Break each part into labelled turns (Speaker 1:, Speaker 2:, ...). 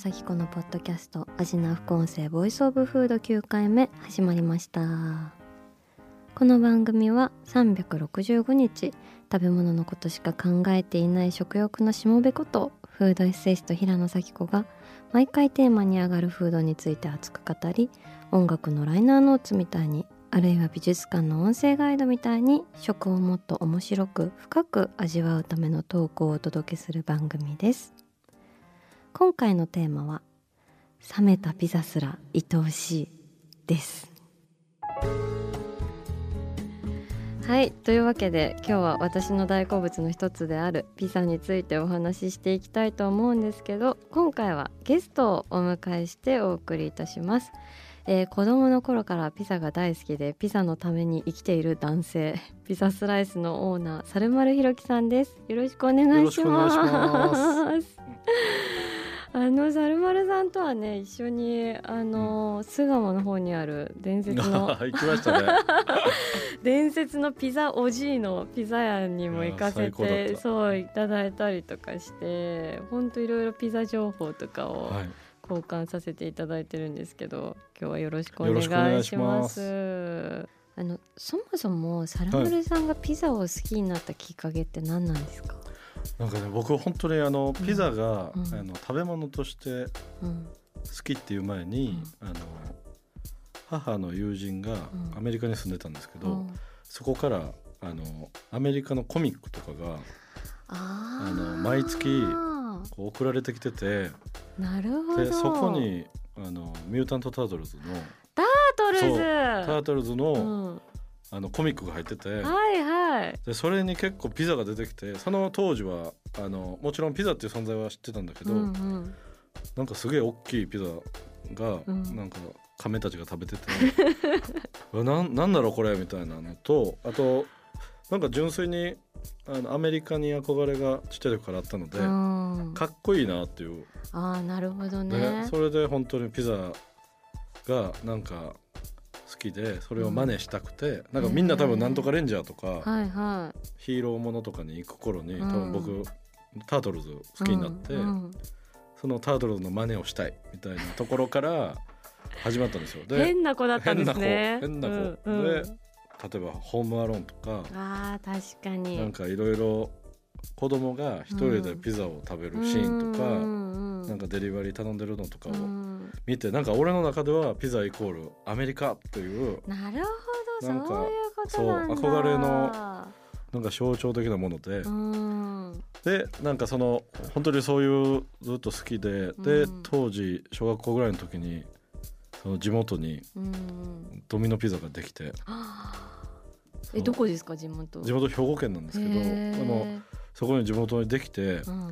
Speaker 1: 咲子のポッドキャスト味な副音声 Voice of Food 9回目始まりました。この番組は365日食べ物のことしか考えていない食欲のしもべことフードエッセイスト平野咲子が毎回テーマに上がるフードについて熱く語り音楽のライナーノーツみたいにあるいは美術館の音声ガイドみたいに食をもっと面白く深く味わうための投稿をお届けする番組です。今回のテーマは冷めたピザすら愛おしいです。はいというわけで今日は私の大好物の一つであるピザについてお話ししていきたいと思うんですけど今回はゲストをお迎えしてお送りいたします、えー、子供の頃からピザが大好きでピザのために生きている男性 ピザスライスのオーナー猿丸ひろきさんです。よろしくお願いします あの猿丸さんとはね一緒にあの巣鴨の方にある伝説の
Speaker 2: 行きましたね。
Speaker 1: 伝説のピザおじいのピザ屋にも行かせてそういただいたりとかして本当いろいろピザ情報とかを
Speaker 2: はい。
Speaker 1: 交換させていただいてるんですけど今日はよろしくお願いしま
Speaker 2: すす。
Speaker 1: あのそもそもサラマルさんがピザを好きになったきっかけって何なんですか、
Speaker 2: なんかね、僕本当にあのピザが、
Speaker 1: うん。
Speaker 2: あの食べ物として
Speaker 1: うん。
Speaker 2: 好きっていう前に、あの母の友人が
Speaker 1: ん。
Speaker 2: アメリカに住んでたんですけど、
Speaker 1: うん。
Speaker 2: そこからあのアメリカのコミックとかが
Speaker 1: あ
Speaker 2: の毎月こう送られてきてて、
Speaker 1: なるほど。
Speaker 2: でそこにあのミュータント・タートルズの
Speaker 1: タートルズ。
Speaker 2: タートルズの,、
Speaker 1: うん、
Speaker 2: あのコミックが入ってて。
Speaker 1: はいはい。
Speaker 2: でそれに結構ピザが出てきてその当時はあのもちろんピザっていう存在は知ってたんだけど、
Speaker 1: うんうん。
Speaker 2: なんかすげえ大きいピザが、
Speaker 1: うん。
Speaker 2: なんか亀たちが食べてて なんなんだろうこれみたいなのとあとなんか純粋にあのアメリカに憧れがちっちゃい時からあったので、
Speaker 1: うん。
Speaker 2: かっこいいなっていう、
Speaker 1: ああなるほどね。
Speaker 2: ねそれで本当にピザがなんか好きでそれを真似したくて、なんかみんな多分なんとかレンジャーとか、
Speaker 1: はいは
Speaker 2: ヒーローものとかに行く頃に
Speaker 1: うん。
Speaker 2: 多分僕、タートルズ好
Speaker 1: い
Speaker 2: きになって、
Speaker 1: うんうん。
Speaker 2: そのタートルズの真似をしたいみたいなところから始まったんですよ。で
Speaker 1: 変な子だったんですね。
Speaker 2: 変な子で例えば「ホームアローン」とか
Speaker 1: あー確かに。
Speaker 2: なんかいろいろ子供が一人でピザを食べるシーンとか、
Speaker 1: うんうん
Speaker 2: なんかデリバリー頼んでるのとかを
Speaker 1: うん
Speaker 2: 見て、なんか俺の中ではピザイコールアメリカっていう
Speaker 1: なるほど
Speaker 2: なんか
Speaker 1: そういうことなんだ。
Speaker 2: そう憧れのなんか象徴的なもので、
Speaker 1: うん。
Speaker 2: でなんかその本当にそういうずっと好きでで、
Speaker 1: うん。
Speaker 2: 当時小学校ぐらいの時にその地元に
Speaker 1: うん。
Speaker 2: ドミノピザができて
Speaker 1: えどこですか地元？
Speaker 2: 地元兵庫県なんですけど
Speaker 1: へー。
Speaker 2: でもそこに地元にできて
Speaker 1: うん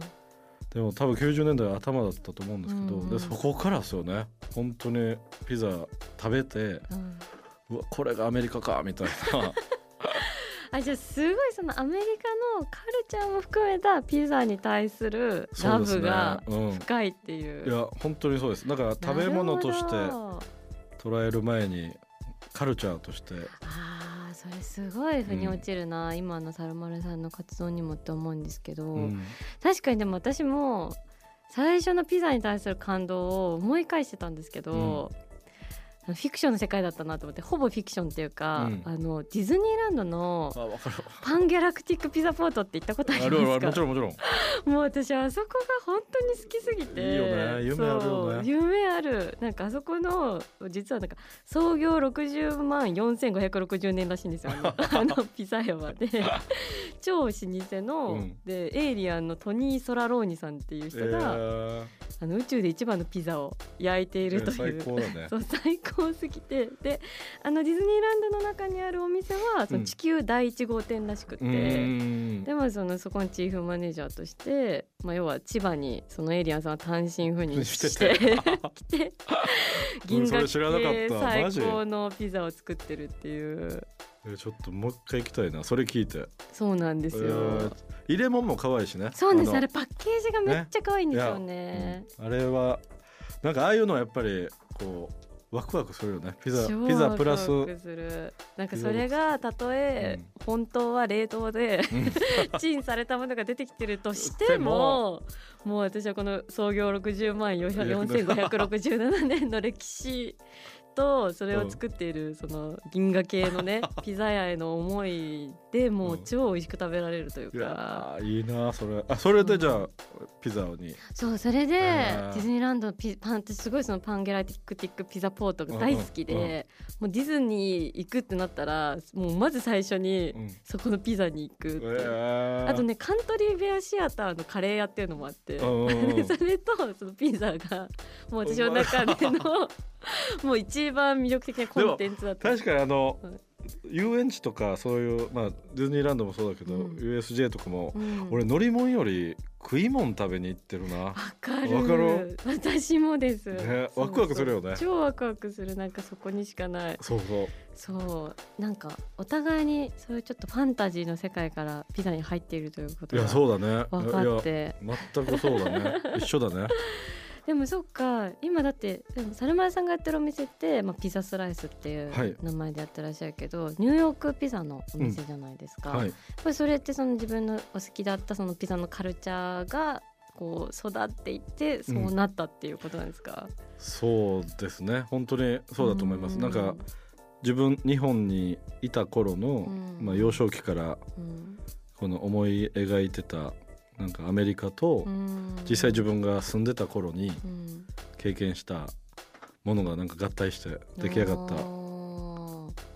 Speaker 2: でも多分90年代頭だったと思うんですけど、
Speaker 1: うん。うん
Speaker 2: でそこからですよね。本当にピザ食べて
Speaker 1: うん。
Speaker 2: うわこれがアメリカかみたいな。
Speaker 1: あじゃあすごいそのアメリカのカルチャーも含めたピザに対するラブが
Speaker 2: うん
Speaker 1: 深いっていう。
Speaker 2: いや本当にそうです。だから食べ物として捉える前にカルチャーとして
Speaker 1: あーそれすごい腑に落ちるな、今のサルマルさんの活動にもって思うんですけど、
Speaker 2: うん。
Speaker 1: 確かにでも私も最初のピザに対する感動を思い返してたんですけど、フィクションの世界だったなと思ってほぼフィクションっていうか、
Speaker 2: うん。
Speaker 1: あのディズニーランドのパンギャラクティックピザポートって行ったことありますか？
Speaker 2: もちろんもちろん。
Speaker 1: もう私あそこが本当に好きすぎて
Speaker 2: いいよね。夢あるよね。
Speaker 1: 夢ある。なんかあそこの実はなんか創業60万4560年らしいんですよ。あの あのピザ屋はで。超老舗の、
Speaker 2: うん。
Speaker 1: でエイリアンのトニー・ソラローニさんっていう人が、
Speaker 2: え
Speaker 1: あの宇宙で一番のピザを焼いているという、
Speaker 2: 最高だね。
Speaker 1: そう最高多すぎて。であのディズニーランドの中にあるお店はその地球第1号店らしくて、
Speaker 2: うん。
Speaker 1: でもそのそこのチーフマネージャーとして、まあ、要は千葉にそのエイリアンさんは単身赴任
Speaker 2: して
Speaker 1: して 銀河系最高のピザを作ってるっていう。
Speaker 2: えちょっともう一回行きたいな。それ聞いて。
Speaker 1: そうなんですよ。
Speaker 2: えー入れ物も可愛いしね。
Speaker 1: そうです。
Speaker 2: あ
Speaker 1: れパッケージがめっちゃ可愛いんですよね？
Speaker 2: うん。あれはなんかああいうのはやっぱりこうワクワクするよね。ピザ
Speaker 1: 超
Speaker 2: ピザプラス
Speaker 1: なんかそれがたとえ本当は冷凍でチンされたものが出てきてるとしてももう私はこの創業60万4567年の歴史とそれを作っているその銀河系のね ピザ屋への思いでもう超美味しく食べられるという
Speaker 2: い
Speaker 1: か。
Speaker 2: やーいいなそれ。あそれでじゃあピザに。
Speaker 1: そうそれでディズニーランドのピパン私すごいそのパンゲラティックティックピザポートが大好きで、もうディズニー行くってなったらもうまず最初に
Speaker 2: うん。
Speaker 1: そこのピザに行くっていう、あ
Speaker 2: あ
Speaker 1: とねカントリーベアシアターのカレー屋っていうのもあって、
Speaker 2: うんうんうん。
Speaker 1: それとそのピザがもう私の中での もう一番魅力的なコンテンツだった。
Speaker 2: 確かにあの
Speaker 1: はい。
Speaker 2: 遊園地とかそういうまあディズニーランドもそうだけど、
Speaker 1: うん。
Speaker 2: USJ とかも、
Speaker 1: うん。
Speaker 2: 俺乗り物より食い物食べに行ってるな。
Speaker 1: わかる。
Speaker 2: わかる？
Speaker 1: 私もです、
Speaker 2: ねワクワクするよね。
Speaker 1: 超ワクワクする。なんかそこにしかない。
Speaker 2: そうそう。
Speaker 1: そう。なんかお互いにそういうちょっとファンタジーの世界からピザに入っているということ
Speaker 2: い
Speaker 1: が
Speaker 2: やそうだね。
Speaker 1: 分かって。
Speaker 2: 全くそうだね。一緒だね
Speaker 1: でもそっか今だってでも猿丸さんがやってるお店って、まあ、ピザスライスっていう
Speaker 2: はい。
Speaker 1: 名前でやってらっしゃるけど、ニューヨークピザのお店じゃないですか、
Speaker 2: はい。
Speaker 1: やっぱりそれってその自分のお好きだったそのピザのカルチャーがこう育っていってそうなったっていうことなんですか、
Speaker 2: そうですね。本当にそうだと思います。
Speaker 1: うん。
Speaker 2: なんか自分日本にいた頃の、
Speaker 1: うん。
Speaker 2: まあ、幼少期から
Speaker 1: うん。
Speaker 2: この思い描いてたなんかアメリカと
Speaker 1: うん。
Speaker 2: 実際自分が住んでた頃に
Speaker 1: うん。
Speaker 2: 経験したものがなんか合体して出来上がった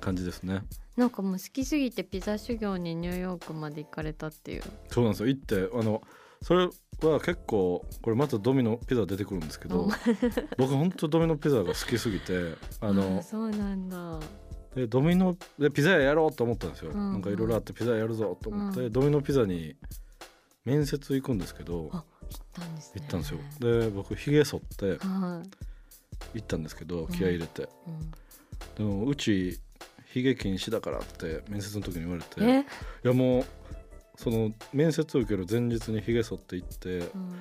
Speaker 2: 感じですね。
Speaker 1: なんかもう好きすぎてピザ修行にニューヨークまで行かれたっていう。
Speaker 2: そうなんですよ。行ってあのそれは結構これまたドミノピザ出てくるんですけど
Speaker 1: うん。
Speaker 2: 僕本当ドミノピザが好きすぎてあ
Speaker 1: あ
Speaker 2: の
Speaker 1: そうなんだ。
Speaker 2: でドミノでピザ屋やろうと思ったんですよ、
Speaker 1: うん。うん
Speaker 2: なんかいろいろあってピザ屋やるぞと思って、
Speaker 1: うん。
Speaker 2: ドミノピザに面接行くんですけど
Speaker 1: あ行ったんですね。
Speaker 2: 行ったんですよ。で僕ひげ剃って
Speaker 1: はい。
Speaker 2: 行ったんですけど
Speaker 1: ん。
Speaker 2: 気合い入れて、
Speaker 1: うん。
Speaker 2: でもうちひげ禁止だからって面接の時に言われて
Speaker 1: え、
Speaker 2: いやもうその面接を受ける前日にひげ剃って行って
Speaker 1: うん。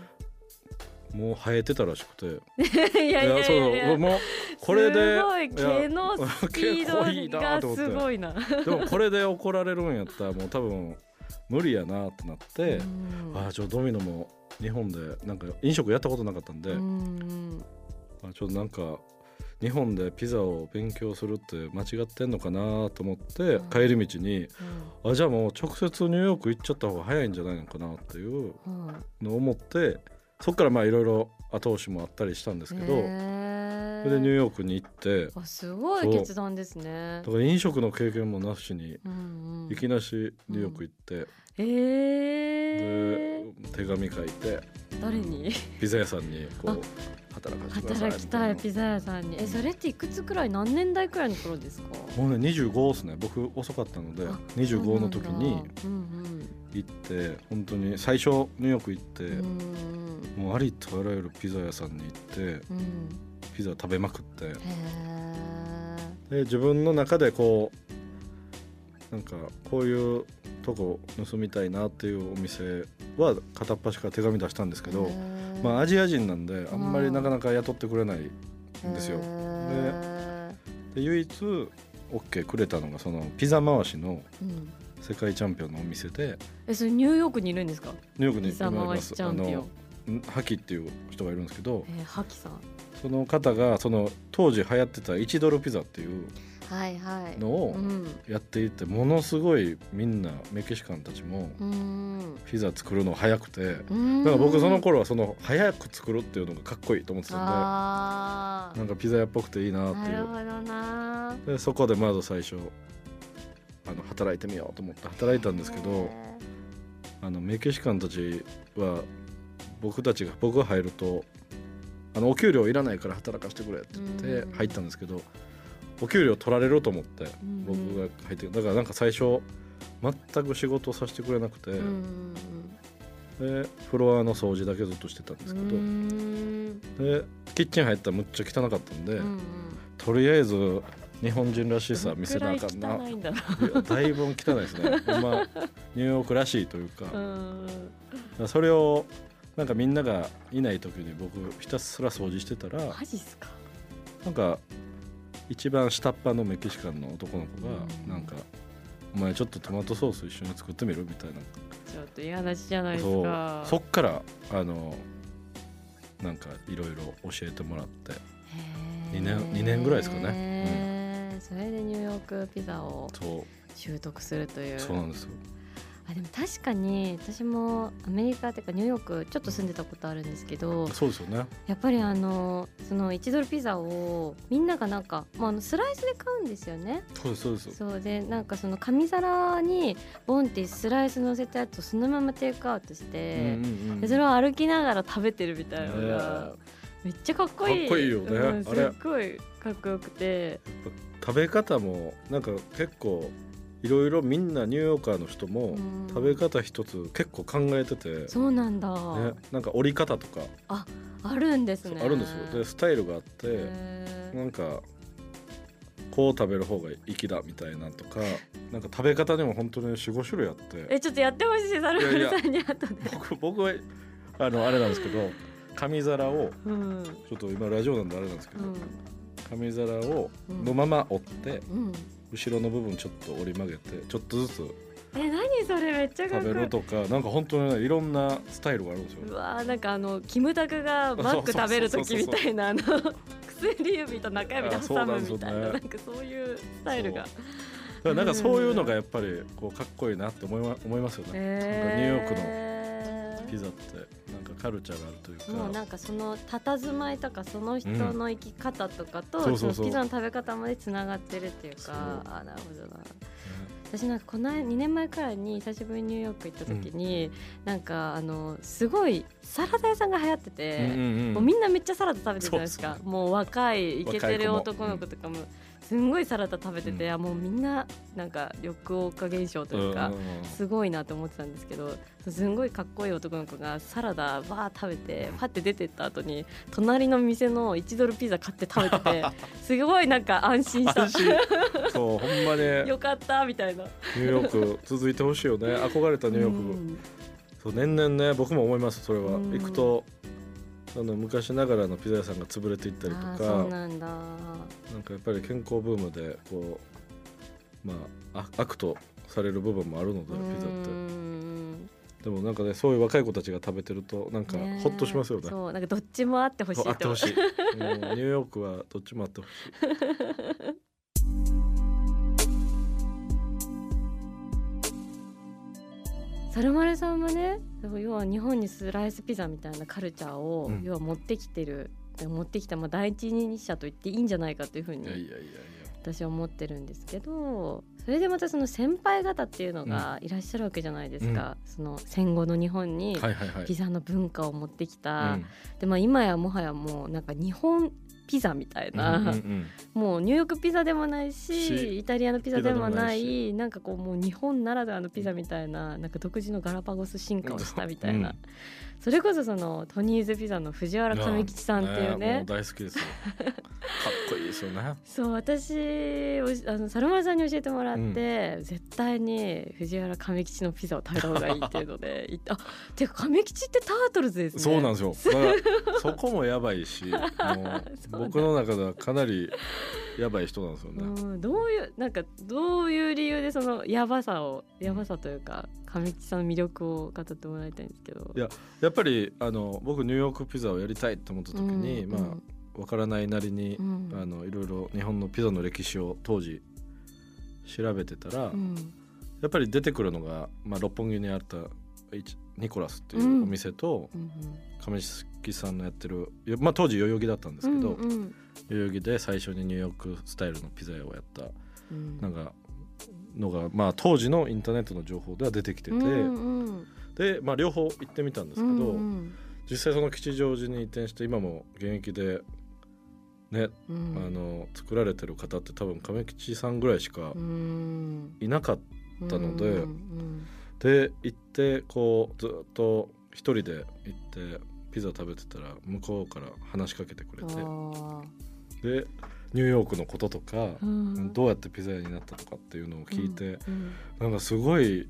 Speaker 2: もう生えてたらしくて。
Speaker 1: いやいやいや
Speaker 2: そう
Speaker 1: いや
Speaker 2: もうこれで
Speaker 1: 毛の
Speaker 2: い。や
Speaker 1: スピードがすごいな。
Speaker 2: でもこれで怒られるんやったらもう多分無理やなってなって、
Speaker 1: うん。
Speaker 2: ああちょドミノも日本でなんか飲食やったことなかったんで、
Speaker 1: うん
Speaker 2: あちょっとなんか日本でピザを勉強するって間違ってんのかなと思って、
Speaker 1: うん。
Speaker 2: 帰り道にあじゃあもう直接ニューヨーク行っちゃった方が早いんじゃないのかなっていうのを思ってそっからまあいろいろ後押しもあったりしたんですけど、
Speaker 1: へー
Speaker 2: それでニューヨークに行って
Speaker 1: あすごい決断ですね。
Speaker 2: だ。から飲食の経験もなしに
Speaker 1: うんうん。
Speaker 2: いきなしニューヨーク行って、
Speaker 1: えー、
Speaker 2: で手紙書いて
Speaker 1: 誰に？
Speaker 2: ピザ屋さんにこ
Speaker 1: あ
Speaker 2: う働かせて
Speaker 1: 働きたい
Speaker 2: み
Speaker 1: ピザ屋さんに。えそれっていくつくらい何年代くらいの頃ですか？
Speaker 2: もうね25ですね。僕遅かったので
Speaker 1: あ
Speaker 2: 25の時に
Speaker 1: うん
Speaker 2: 行って本当に最初ニューヨーク行って、
Speaker 1: うんうん。
Speaker 2: もうありとあらゆるピザ屋さんに行って
Speaker 1: うん
Speaker 2: ピザ食べまくって。
Speaker 1: へ
Speaker 2: で自分の中でこうなんかこういうとこ盗みたいなっていうお店は片っ端から手紙出したんですけど、まあアジア人なんであんまりなかなか雇ってくれないんですよ。で唯一 OK くれたのがそのピザ回しの
Speaker 1: うん。
Speaker 2: 世界チャンピオンのお店で
Speaker 1: えそれニューヨークにいるんですか？
Speaker 2: ニューヨークにいます。
Speaker 1: 回しチャンピオン。
Speaker 2: あのんハキっていう人がいるんですけど
Speaker 1: えー、ハキさん。
Speaker 2: その方がその当時流行ってた1ドルピザっていうのを
Speaker 1: うん。
Speaker 2: やっていてものすごいみんなメキシカンたちも
Speaker 1: うん。
Speaker 2: ピザ作るの早くて
Speaker 1: うん。
Speaker 2: だから僕その頃はその早く作るっていうのがかっこいいと思ってたん
Speaker 1: あ
Speaker 2: でなんかピザ屋っぽくていいな
Speaker 1: あ
Speaker 2: っていう。でそこでまず最初あの働いてみようと思って働いたんですけど
Speaker 1: へ
Speaker 2: あのメキシカンたちは僕たちが僕が入るとあのお給料いらないから働かせてくれって言って
Speaker 1: うん。
Speaker 2: 入ったんですけどお給料取られると思って
Speaker 1: うん。
Speaker 2: 僕が入ってだからなんか最初全く仕事をさせてくれなくて、
Speaker 1: うん
Speaker 2: でフロアの掃除だけずっとしてたんですけど、
Speaker 1: うん。
Speaker 2: でキッチン入ったらむっちゃ汚かったんで、
Speaker 1: うん
Speaker 2: とりあえず日本人らしさ見せなあかんな。
Speaker 1: だろ
Speaker 2: いやだいぶ汚いですね。まニューヨークらしいというか,、それをなんかみんながいない時に僕ひたすら掃除してたら
Speaker 1: マジっすか？
Speaker 2: なんか一番下っ端のメキシカンの男の子が
Speaker 1: うん。
Speaker 2: なんか「お前ちょっとトマトソース一緒に作ってみる?」みたいな。
Speaker 1: ちょっといい話じゃないですか。
Speaker 2: そっからあのなんかいろいろ教えてもらって。
Speaker 1: へー。
Speaker 2: 二年二年ぐらいですかね。
Speaker 1: へーそれでニューヨークピザを
Speaker 2: そ
Speaker 1: 習得するという
Speaker 2: う。そうなんですよ
Speaker 1: あでも確かに私もアメリカっていうかニューヨークちょっと住んでたことあるんですけど
Speaker 2: そうですよね。
Speaker 1: やっぱりあのその1ドルピザをみんながなんか、まあ、あのスライスで買うんですよね。
Speaker 2: そうですそうです。
Speaker 1: そうでなんかその紙皿にボンってスライス乗せたやつをそのままテイクアウトして、
Speaker 2: うんうんうん
Speaker 1: でそれを歩きながら食べてるみたいなの
Speaker 2: ね
Speaker 1: がめっちゃかっこいい。
Speaker 2: かっこいいよね。
Speaker 1: うん、すっごいかっこよくて。
Speaker 2: 食べ方もなんか結構いろいろみんなニューヨーカーの人も
Speaker 1: うん。
Speaker 2: 食べ方一つ結構考えてて、
Speaker 1: そうなんだ、
Speaker 2: ね、なんか折り方とか。
Speaker 1: あるんですね。
Speaker 2: あるんですよ。でスタイルがあってなんかこう食べる方が粋だみたいなとか なんか食べ方にも本当に45種類あって。
Speaker 1: えちょっとやってほしい。サルマルさんに後で
Speaker 2: 僕僕はあのあれなんですけど紙皿を
Speaker 1: うん。
Speaker 2: ちょっと今ラジオなんであれなんですけど、
Speaker 1: うん。
Speaker 2: 紙皿を
Speaker 1: うん。
Speaker 2: のまま折って
Speaker 1: うん
Speaker 2: 後ろの部分ちょっと折り曲げてちょっとずつ
Speaker 1: え何それめっちゃかっこいい。
Speaker 2: 食べるとかなんか本当にねいろんなスタイルがあるんですよ。
Speaker 1: うわーなんかあのキムタクがマック食べる時みたいなあの薬指と中指で挟むみたいな
Speaker 2: ね。
Speaker 1: なんかそういうスタイルが。
Speaker 2: だからなんかそういうのがやっぱりこうかっこいいなって思いま思いますよね、
Speaker 1: え
Speaker 2: ニューヨークの
Speaker 1: の
Speaker 2: ピザってなんかカルチャーがあるというか。
Speaker 1: もうなんかその佇まいとかその人の生き方とかと、
Speaker 2: そ
Speaker 1: のピザの食べ方までつながってるっていうか。あなるほどな。私なんかこの2年前くらいに久しぶりにニューヨーク行った時に、なんかあのすごいサラダ屋さんが流行ってて、
Speaker 2: うんうんうん。
Speaker 1: もうみんなめっちゃサラダ食べてるじゃないですか。もう若いイケてる男の子とかもすんごいサラダ食べてて、
Speaker 2: うん。
Speaker 1: あもうみんななんか緑黄化現象というか、すごいなと思ってたんですけどすんごいかっこいい男の子がサラダバー食べてパッて出てった後に隣の店の1ドルピザ買って食べてて すごいなんか安心した。
Speaker 2: そう ほんまね。
Speaker 1: よかったみたいな。
Speaker 2: ニューヨーク続いてほしいよね。憧れたニューヨーク、
Speaker 1: うん。
Speaker 2: そう年々ね僕も思いますそれは、
Speaker 1: うん。
Speaker 2: 行くとあの昔ながらのピザ屋さんが潰れていったりとか
Speaker 1: そうなんだ。
Speaker 2: なんかやっぱり健康ブームでこうまああ悪とされる部分もあるのでピザって。
Speaker 1: うん
Speaker 2: でもなんかねそういう若い子たちが食べてるとなんか
Speaker 1: ね
Speaker 2: ほっとしますよね。
Speaker 1: そうなんかどっちもあってほしい
Speaker 2: あってほしい。も うニューヨークはどっちもあってほしい
Speaker 1: サルマルさんはね要は日本にスライスピザみたいなカルチャーを、
Speaker 2: うん。
Speaker 1: 要は持ってきてる持ってきた、まあ、第一人者と言っていいんじゃないかというふうに私は思ってるんですけどそれでまたその先輩方っていうのがいらっしゃるわけじゃないですか、その戦後の日本にピザの文化を持ってきた、
Speaker 2: うん。
Speaker 1: でまあ、今やもはやもうなんか日本ピザみたいな、
Speaker 2: うんうんうん。
Speaker 1: もうニューヨークピザでもないし
Speaker 2: し。
Speaker 1: イタリアのピザでもな
Speaker 2: い。
Speaker 1: いなんかこうもう日本ならではのピザみたいななんか独自のガラパゴス進化をしたみたいな、
Speaker 2: うん
Speaker 1: それこそそのトニーズピザの藤原亀吉さんっていう
Speaker 2: も
Speaker 1: ね
Speaker 2: う大好きですよ。かっこいいですよね。
Speaker 1: そう私おあのサルマルさんに教えてもらって、絶対に藤原亀吉のピザを食べた方がいいっていうので言ってあてか亀吉ってタートルズですね。
Speaker 2: そうなんですよ。そこもやばいし も
Speaker 1: う
Speaker 2: 僕の中ではかなりやばい人なんですよね、
Speaker 1: うん、どういうなんかどういう理由でそのやばさをやばさというか亀吉さんの魅力を語ってもらいたいんですけど。
Speaker 2: いややっぱりあの僕ニューヨークピザをやりたいと思った時に、
Speaker 1: うん
Speaker 2: まあわからないなりに
Speaker 1: う、ん。
Speaker 2: あのいろいろ日本のピザの歴史を当時調べてたら、
Speaker 1: うん。
Speaker 2: やっぱり出てくるのが、まあ、六本木にあった一ニコラスっていうお店と、
Speaker 1: うん
Speaker 2: 亀木さんのやってる、よまあ、当時代々木だったんですけど、
Speaker 1: うんうん。
Speaker 2: 代々木で最初にニューヨークスタイルのピザ屋をやった
Speaker 1: うん。
Speaker 2: なんかのが、まあ、当時のインターネットの情報では出てきてて、
Speaker 1: うんうん。
Speaker 2: で、まあ、両方行ってみたんですけど、
Speaker 1: うんうん。
Speaker 2: 実際その吉祥寺に移転して今も現役でね、
Speaker 1: うん。
Speaker 2: あの作られてる方って多分亀吉さんぐらいしか
Speaker 1: うん。
Speaker 2: いなかったので、
Speaker 1: うん
Speaker 2: で行ってこうずっと一人で行ってピザ食べてたら向こうから話しかけてくれ
Speaker 1: うん
Speaker 2: て
Speaker 1: あ
Speaker 2: でニューヨークのこととか
Speaker 1: ー、うん。
Speaker 2: どうやってピザ屋になったとかっていうのを聞いて、
Speaker 1: うん
Speaker 2: なんかすごい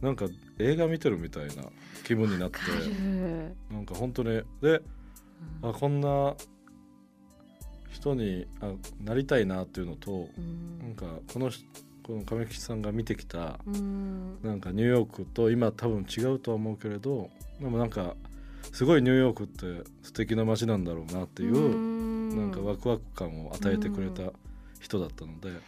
Speaker 2: なんか映画見てるみたいな気分になってなんか本当にであこんな人にあなりたいなっていうのと
Speaker 1: うん。
Speaker 2: なんかこの人この亀吉さんが見てきた
Speaker 1: うん。
Speaker 2: なんかニューヨークと今多分違うとは思うけれどでもなんかすごいニューヨークって素敵な街なんだろうなっていう、
Speaker 1: うん。
Speaker 2: なんかワクワク感を与えてくれた人だったので、
Speaker 1: なる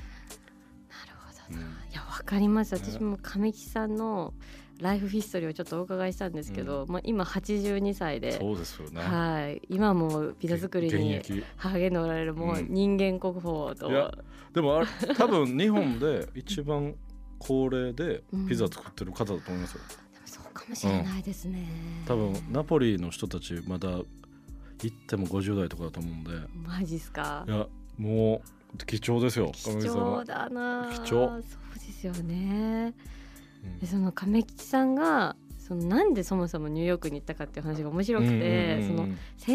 Speaker 1: ほどな、
Speaker 2: うん
Speaker 1: いやわかります。
Speaker 2: ね
Speaker 1: 私も亀木さんのライフヒストリーをちょっとお伺いしたんですけど、まあ、今82歳で、
Speaker 2: そうですよね。
Speaker 1: はい、今もピザ作りに励んでおられるもう
Speaker 2: うん。
Speaker 1: 人間国宝と、
Speaker 2: いやでもあれ多分日本で一番高齢でピザ作ってる方だと思いますよ。
Speaker 1: でもそうかもしれないですね、
Speaker 2: 多分ナポリの人たちまだ行っても50代とかだと思うんで。
Speaker 1: マジっすか？
Speaker 2: いやもう貴重ですよ
Speaker 1: 貴重だな
Speaker 2: 貴重。
Speaker 1: そうですよね。
Speaker 2: うん
Speaker 1: でその亀吉さんがそのなんでそもそもニューヨークに行ったかっていう話が面白くて、
Speaker 2: うんうんうん。
Speaker 1: その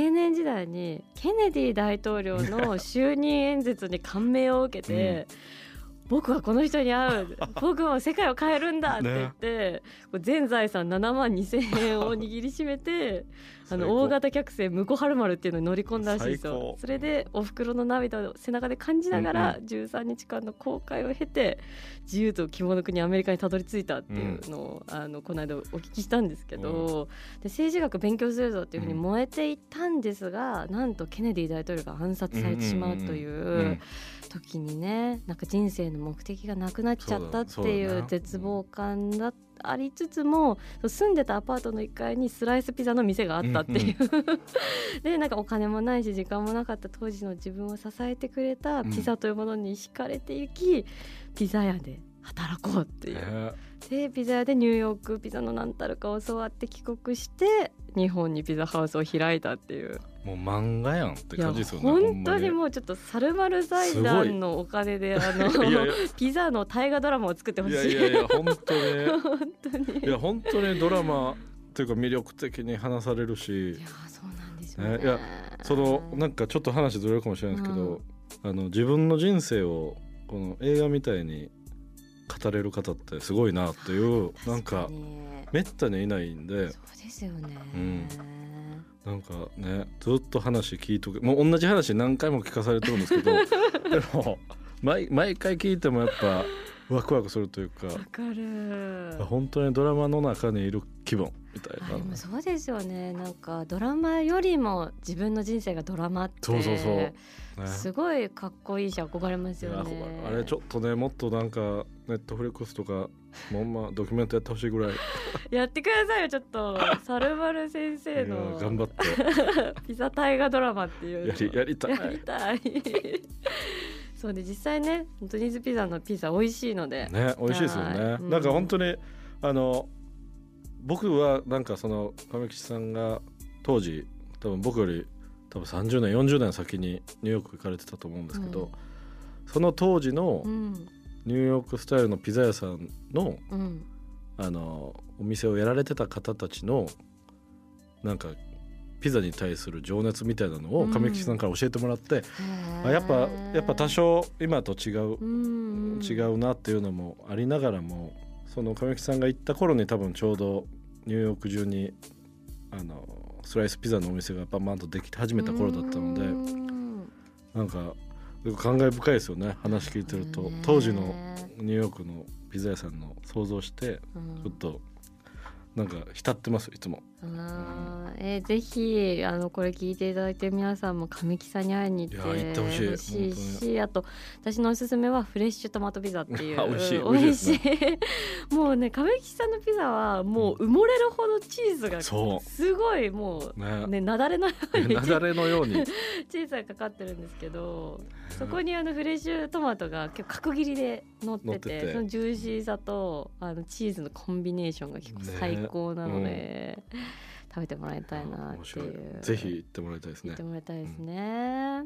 Speaker 1: 青年時代にケネディ大統領の就任演説に感銘を受けて、僕はこの人に会う。僕は世界を変えるんだ。って言って、こう全財産7万2,000円を握りしめて あの大型客船向こうはる丸っていうのに乗り込んだらしいですよ。それでお袋の涙を背中で感じながら
Speaker 2: う
Speaker 1: 13日間の航海を経て自由と希望の国アメリカにたどり着いたっていうのを、あのこの間お聞きしたんですけど、で政治学勉強するぞっていうふうに燃えていたんですが、なんとケネディ大統領が暗殺されてしまうという。
Speaker 2: うんうん
Speaker 1: 時にねなんか人生の目的がなくなっちゃったっていう絶望感だありつつも住んでたアパートの1階にスライスピザの店があったっていう、でなんかお金もないし時間もなかった当時の自分を支えてくれたピザというものに惹かれていき、ピザ屋で働こうっていう。
Speaker 2: ね。
Speaker 1: でピザ屋でニューヨークピザの何たるかを教わって帰国して日本にピザハウスを開いたっていう
Speaker 2: もう漫画やんって感じですよね
Speaker 1: 本当にもうちょっとサルマル財団のお金であのピザの大河ドラマを作ってほしい。
Speaker 2: いやいやいや本当に。
Speaker 1: 本当に。
Speaker 2: いや本当にドラマっていうか魅力的に話される
Speaker 1: い
Speaker 2: し
Speaker 1: やそうなんですよね。
Speaker 2: ねいやそのなんかちょっと話ずれるかもしれないですけど、あの自分の人生をこの映画みたいに語れる方ってすごいなっていうなんかめったにいないんで。
Speaker 1: そうですよね、
Speaker 2: うん。なんかねずっと話聞いとくもう同じ話何回も聞かされてるんですけど。でも毎毎回聞いてもやっぱワクワクするというか。
Speaker 1: わかる。
Speaker 2: 本当にドラマの中にいる気分みたいな。
Speaker 1: あでもそうですよね。なんかドラマよりも自分の人生がドラマって。
Speaker 2: そうそうそう。ね。
Speaker 1: すごいかっこいいし憧れますよね。
Speaker 2: あれちょっとねもっとなんかネットフリックスとかもうほんまドキュメントやってほしいぐらい。
Speaker 1: やってくださいよちょっと。サルバル先生の。
Speaker 2: 頑張って。
Speaker 1: ピザ大河ドラマっていうの。
Speaker 2: やりやりたい。
Speaker 1: やりたい。そうで実際ねトニーズピザのピザ美味しいので、
Speaker 2: ね美味しいですよね、
Speaker 1: はい。うん。
Speaker 2: なんか本当にあの僕はなんかその亀吉さんが当時多分僕より多分30年40年先にニューヨーク行かれてたと思うんですけど、
Speaker 1: うん。
Speaker 2: その当時の
Speaker 1: うん
Speaker 2: ニューヨークスタイルのピザ屋さんの
Speaker 1: うん。
Speaker 2: あのお店をやられてた方たちのなんかピザに対する情熱みたいなのを
Speaker 1: うん。
Speaker 2: 亀吉さんから教えてもらって、
Speaker 1: へー。
Speaker 2: あやっぱやっぱ多少今と違う
Speaker 1: うん。
Speaker 2: 違うなっていうのもありながらもその亀木さんが行った頃に多分ちょうどニューヨーク中にあのスライスピザのお店がバンバンとでき始めた頃だったので
Speaker 1: うん。
Speaker 2: なんか感慨深いですよね。話聞いてると。
Speaker 1: ね
Speaker 2: 当時のニューヨークのピザ屋さんの想像して
Speaker 1: うん。
Speaker 2: ちょっとなんか浸ってますいつも。
Speaker 1: あーえーぜひあのこれ聞いていただいてる皆さんも神木さんに会いに行って
Speaker 2: ほしい。
Speaker 1: ほしあと私のおすすめはフレッシュトマトピザっていう
Speaker 2: あ美味しい。
Speaker 1: 美味しい もうね神木さんのピザはもう埋もれるほどチーズが
Speaker 2: そ
Speaker 1: すごいもう
Speaker 2: うね。
Speaker 1: ね、なだれのように
Speaker 2: 雪崩のように。
Speaker 1: チーズがかかってるんですけどそこにあのフレッシュトマトが結構角切りで乗っててそのジューシーさとあのチーズのコンビネーションが結構最高なので、食べてもらいたいなって
Speaker 2: い
Speaker 1: い。う
Speaker 2: ぜひ行ってもらいたいですね。
Speaker 1: 行って。もらいたいですね。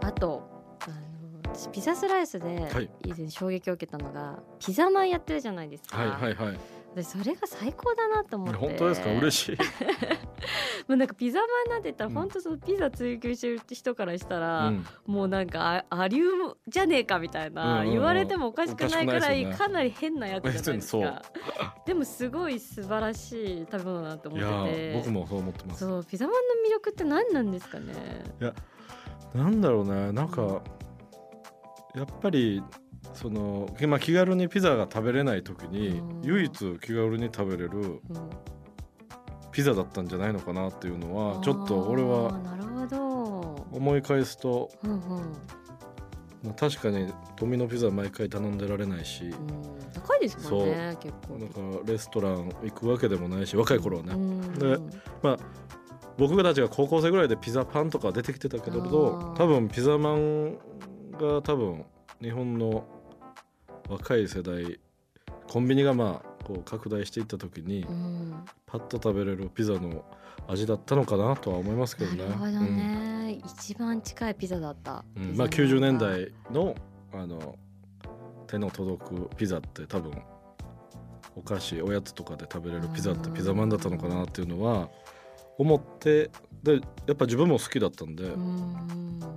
Speaker 1: あとあの私ピザスライスで
Speaker 2: はい。
Speaker 1: 以前衝撃を受けたのが、ピザマンやってるじゃないですか、
Speaker 2: はいはいはい。
Speaker 1: でそれが最高だなと思って。
Speaker 2: 本当ですか？嬉しい。
Speaker 1: もうなんかピザマンなんて言ったら、
Speaker 2: うん。
Speaker 1: 本当そのピザ追求してる人からしたら、
Speaker 2: うん。
Speaker 1: もうなんかあアリウムじゃねえかみたいな、
Speaker 2: うんうんうん。
Speaker 1: 言われてもおかしくないくらい
Speaker 2: おかな
Speaker 1: り変なやつじゃないですか。でもすごい素晴らしい食べ物だなと思
Speaker 2: いや
Speaker 1: ってて。
Speaker 2: ー僕もそう思ってます。
Speaker 1: そうピザマンの魅力って何なんですかね
Speaker 2: なんだろうねなんかやっぱりその、まあ、気軽にピザが食べれない時に
Speaker 1: うん。
Speaker 2: 唯一気軽に食べれる
Speaker 1: うん。
Speaker 2: ピザだったんじゃないのかなっていうのはちょっと俺
Speaker 1: あ
Speaker 2: は思い返すと、
Speaker 1: うんうん。
Speaker 2: まあ、確かにドミノピザ毎回頼んでられないし。
Speaker 1: うん。高いですもんね結構。
Speaker 2: なんかレストラン行くわけでもないし若い頃はね、
Speaker 1: うん
Speaker 2: でまあ僕たちが高校生ぐらいでピザパンとか出てきてたけど
Speaker 1: ー。
Speaker 2: 多分ピザマンが多分日本の若い世代コンビニがまあこう拡大していった時に
Speaker 1: うん
Speaker 2: パッと食べれるピザの味だったのかなとは思いますけどね。
Speaker 1: なるほどね、一番近いピザだった、
Speaker 2: うん。まあ90年
Speaker 1: が
Speaker 2: 代のあの手の届くピザって多分お菓子おやつとかで食べれるピザってピザマンだったのかなっていうのは思ってでやっぱ自分も好きだったんで、
Speaker 1: うん。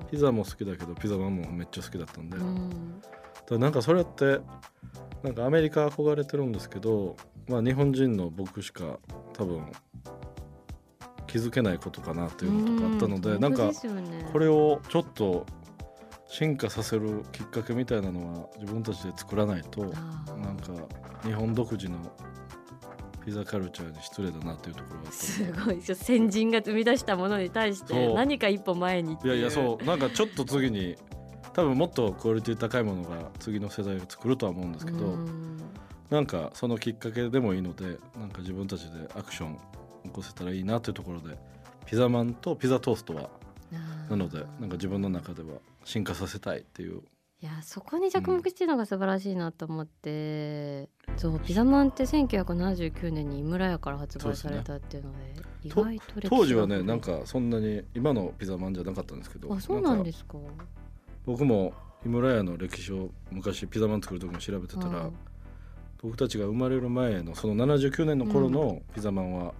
Speaker 2: ピザも好きだけどピザマンもめっちゃ好きだったんで、だなんかそれってなんかアメリカ憧れてるんですけど、まあ、日本人の僕しか多分気づけないことかなっていうのとかあったので、
Speaker 1: うん
Speaker 2: なんかこれをちょっと進化させるきっかけみたいなのは自分たちで作らないとなんか日本独自のピザカルチャーに失礼だなっていうところが
Speaker 1: すごい。先人が生み出したものに対して何か一歩前に
Speaker 2: いやいやそう。なんかちょっと次に多分もっとクオリティ高いものが次の世代が作るとは思うんですけど、
Speaker 1: うん。
Speaker 2: なんかそのきっかけでもいいのでなんか自分たちでアクション起こせたらいいなというところでピザマンとピザトーストはなのでなんか自分の中では進化させたいっていう。
Speaker 1: いやそこに着目してるのが素晴らしいなと思って、そうピザマンって1979年に井村屋から発売されたっていうので意
Speaker 2: と
Speaker 1: 外と
Speaker 2: 当時はねなんかそんなに今のピザマンじゃなかったんですけど
Speaker 1: あそうなん
Speaker 2: か。
Speaker 1: ですか
Speaker 2: 僕も井村屋の歴史を昔ピザマン作る時に調べてたら、
Speaker 1: うん。
Speaker 2: 僕たちが生まれる前のその79年の頃のピザマンは、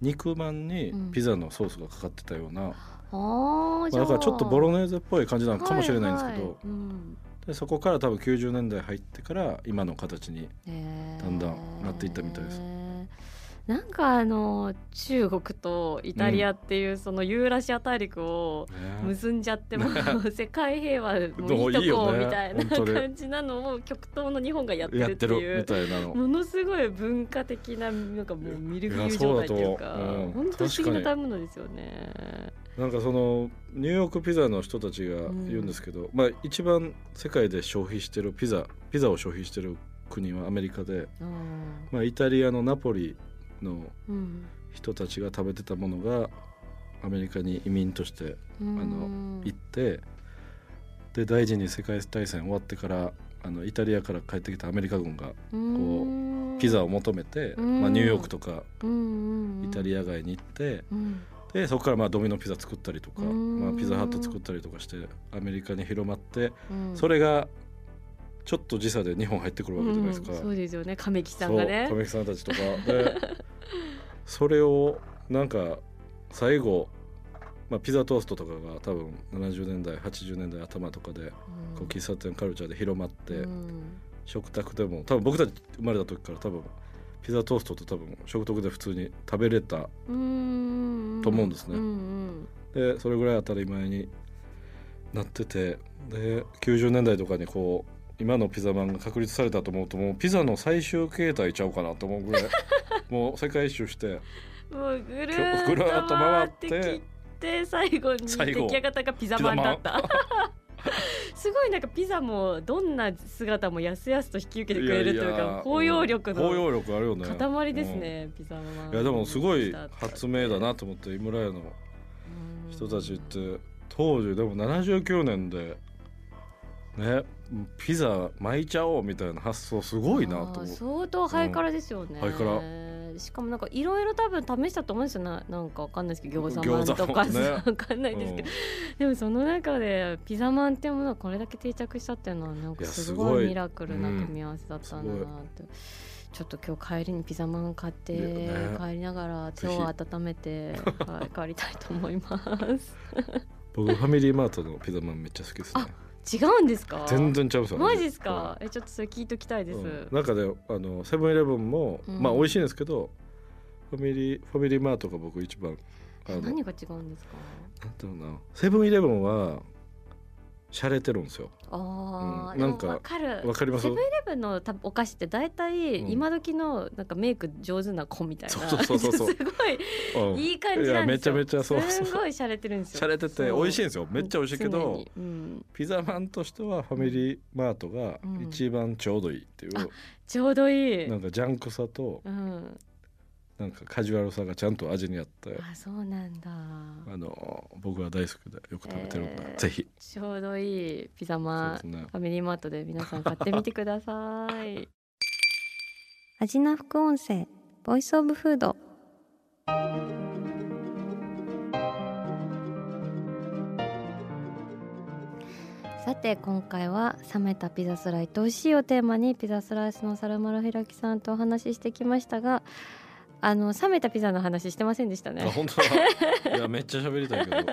Speaker 2: 肉まんにピザのソースがかかってたような、
Speaker 1: あー
Speaker 2: まあ
Speaker 1: じゃあ。
Speaker 2: だからちょっとボロネーゼっぽい感じなのかもしれないんですけど、
Speaker 1: はいはいうん。
Speaker 2: でそこから多分90年代入ってから今の形にだんだんなっていったみたいです
Speaker 1: なんかあの中国とイタリアっていうそのユーラシア大陸を
Speaker 2: ね
Speaker 1: 結んじゃってもう世界平和もういいとこみたいな感じなのを極東の日本がやって
Speaker 2: る
Speaker 1: っていう
Speaker 2: たいなの。
Speaker 1: ものすごい文化的ななんかもうミルフィーユ状態いうか本当不思議な食べ物ですよね。
Speaker 2: なんかそのニューヨークピザの人たちが言うんですけど、まあ一番世界で消費してるピザピザを消費してる国はアメリカで、
Speaker 1: あ
Speaker 2: まあ、イタリアのナポリの人たちが食べてたものがアメリカに移民として
Speaker 1: うん。
Speaker 2: 行ってで第二次世界大戦終わってからあのイタリアから帰ってきたアメリカ軍が
Speaker 1: うん。
Speaker 2: ピザを求めて、
Speaker 1: うん。
Speaker 2: まあ、ニューヨークとか
Speaker 1: イ
Speaker 2: イタリア街に行って、
Speaker 1: うん。
Speaker 2: でそこからまあドミノピザ作ったりとか、
Speaker 1: うん。
Speaker 2: まあ、ピザハット作ったりとかしてアメリカに広まって
Speaker 1: うん。
Speaker 2: それがちょっと時差で日本入ってくるわけじゃないですか。
Speaker 1: うん。そうですよね。亀木さんがね。
Speaker 2: 亀木さんたちとか。で それをなんか最後、まあ、ピザトーストとかが多分70年代80年代頭とかでこう喫茶店カルチャーで広まって、
Speaker 1: うん。
Speaker 2: 食卓でも多分僕たち生まれた時から多分ピザトーストと多分食卓で普通に食べれた
Speaker 1: うん。
Speaker 2: と思うんですね。
Speaker 1: うん
Speaker 2: でそれぐらい当たり前になっててで90年代とかにこう今のピザマンが確立されたと思うともうピザの最終形態ちゃうかなと思うぐらい もう世界一周して。
Speaker 1: うんもうぐるー
Speaker 2: ー
Speaker 1: っと
Speaker 2: 回っ
Speaker 1: て。て切って最後に出来上がったのがピザマンだった。すごいなんかピザもどんな姿もやすやすと引き受けてくれるというか包容力
Speaker 2: 包
Speaker 1: の
Speaker 2: 容力あるよね。
Speaker 1: 塊ですね、ピザマン
Speaker 2: うん。いやでもすごい発明だなと思って井村屋の人たちって当時でも79年でねピザ巻いちゃおうみたいな発想すごいなと思う。
Speaker 1: 相当ハイカラですよね、
Speaker 2: ハイカラ
Speaker 1: ねしかもなんかいろいろ多分試したと思うんですよ。ななんかわかんないですけど餃子マンとか、ね、わかんないですけど、うん、でもその中でピザマンっていうものがこれだけ定着したっていうのはなんかすごいミラクルな組み合わせだったんだなって。ちょっと今日帰りにピザマン買って、ね、帰りながら手を温めて、はい、帰りたいと思います。
Speaker 2: 僕ファミリーマートのピザマンめっちゃ好きですね
Speaker 1: 違うんですか？
Speaker 2: 全然違う
Speaker 1: マジですか、えちょっとそれ聞いときたいです、うん、
Speaker 2: なんかねあのセブンイレブンも、うん、まあ美味しいんですけどファミリーファミリーマートが僕一番
Speaker 1: 何が違うんですか？
Speaker 2: なんだろうな。セブンイレブンは洒落てるんですよ。
Speaker 1: あうん、なんかわかる。
Speaker 2: わかります？
Speaker 1: セブンイレブンのたお菓子って大体今時のなんかメイク上手な子みたいな、そうそうそうそう すごいいい感じなんですよ。めちゃめちゃそう。すごい洒落てるんですよ。
Speaker 2: 洒落てて美味しいんですよ。めっちゃ美味しいけど、うん、ピザマンとしてはファミリーマートが一番ちょうどいいっていう、うん、
Speaker 1: ちょうどいい。
Speaker 2: なんかジャンクさと、うんなんかカジュアルさがちゃんと味にあって。
Speaker 1: あそうなんだ。
Speaker 2: あの僕は大好きでよく食べてるんで、えー、ぜひ。
Speaker 1: ちょうどいいピザマ、ね、ファミリーマートで皆さん買ってみてください。味な副音声ボイスオブフード。さて今回は冷めたピザスライス美味しいをテーマにピザスライスのサルマルヒラキさんとお話ししてきましたがあの冷めたピザの話してませんでしたね。
Speaker 2: 本当だ。いやめっちゃ喋りたいけど。ピ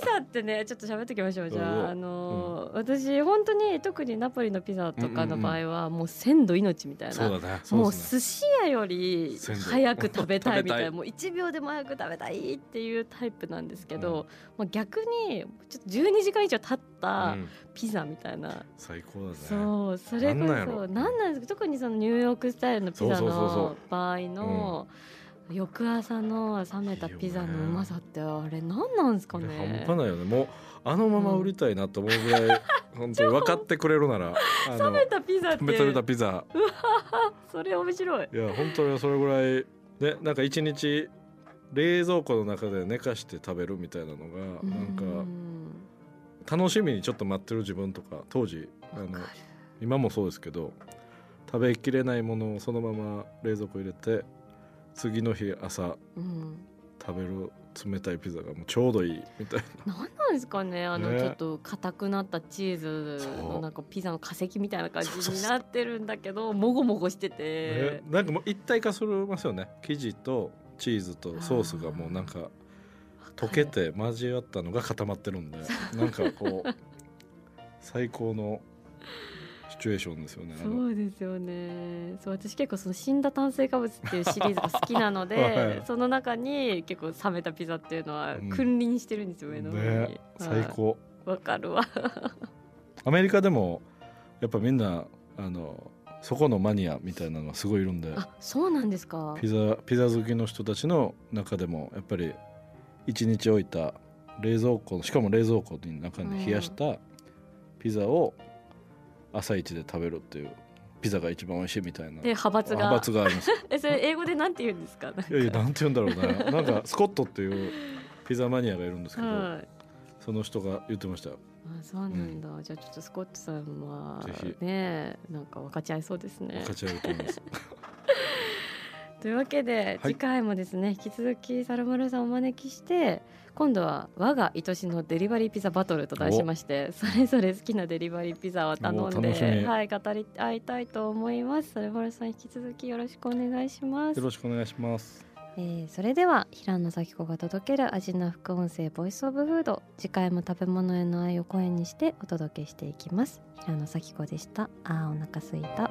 Speaker 1: ザってねちょっと喋っておきましょうじゃああの、うん、私本当に特にナポリのピザとかの場合は、もう鮮度命みたいな。もう寿司屋より早く食べたいみたいなもう一秒でも早く食べたいっていうタイプなんですけど、まあ逆にちょっと12時間以上経ったピザみたいな。
Speaker 2: 最高だね。
Speaker 1: そうそれこそなんなんですか特にそのニューヨークスタイルのピザの場合の。翌朝の冷めたピザのうまさってあれ何なんですかね？
Speaker 2: 半端ないよ。ねもうあのまま売りたいなと思うぐらい、うん、本当に分かってくれるなら
Speaker 1: 冷めたピザって。
Speaker 2: 冷めたピザ。
Speaker 1: それ面白い。
Speaker 2: いや本当にそれぐらいねなんか一日冷蔵庫の中で寝かして食べるみたいなのがなんか楽しみにちょっと待ってる自分とか当時あの今もそうですけど食べきれないものをそのまま冷蔵庫入れて次の日朝、うん、食べる冷たいピザがもうちょうどいいみたい
Speaker 1: な。なんなんですかねあの、ね、ちょっと硬くなったチーズのなんかピザの化石みたいな感じになってるんだけどもごもごしてて、
Speaker 2: ね、なんかもう一体化するますよね。生地とチーズとソースがもうなんか溶けて交わったのが固まってるんで。なんかこう 最高のシチュエーションですよね。
Speaker 1: そうですよね。そう私結構その死んだ炭水化物っていうシリーズが好きなので、はい、その中に結構冷めたピザっていうのは君臨してるんですよ、うん、上の上に、ね、
Speaker 2: 最高。
Speaker 1: わかるわ。
Speaker 2: アメリカでもやっぱみんなあのそこのマニアみたいなのがすごいいるんで
Speaker 1: あそうなんですか。
Speaker 2: ピザピザ好きの人たちの中でもやっぱり一日置いた冷蔵庫しかも冷蔵庫の中に冷やしたピザを朝一で食べるっていうピザが一番美味しいみたいな。で
Speaker 1: 派閥が。
Speaker 2: 派閥があります
Speaker 1: えそれ英語でなんて言うんですか？
Speaker 2: いやいやなんて言うんだろうななんかスコットっていうピザマニアがいるんですけど、はい、その人が言ってましたあ
Speaker 1: そうなんだ、うん、じゃあちょっとスコットさんはねなんか分かち合いそうですね。
Speaker 2: 分かち合えると思います
Speaker 1: というわけで、次回もですね引き続きサルマルさんをお招きして今度は我が愛しのデリバリーピザバトルと題しましてそれぞれ好きなデリバリーピザを頼んで、はい、語り合いたいと思います。サルマルさん引き続きよろしくお願いします。
Speaker 2: よろしくお願いします。
Speaker 1: えー、それでは平野咲子が届ける味の副音声ボイスオブフード次回も食べ物への愛を声にしてお届けしていきます。平野咲子でした。あーお腹すいた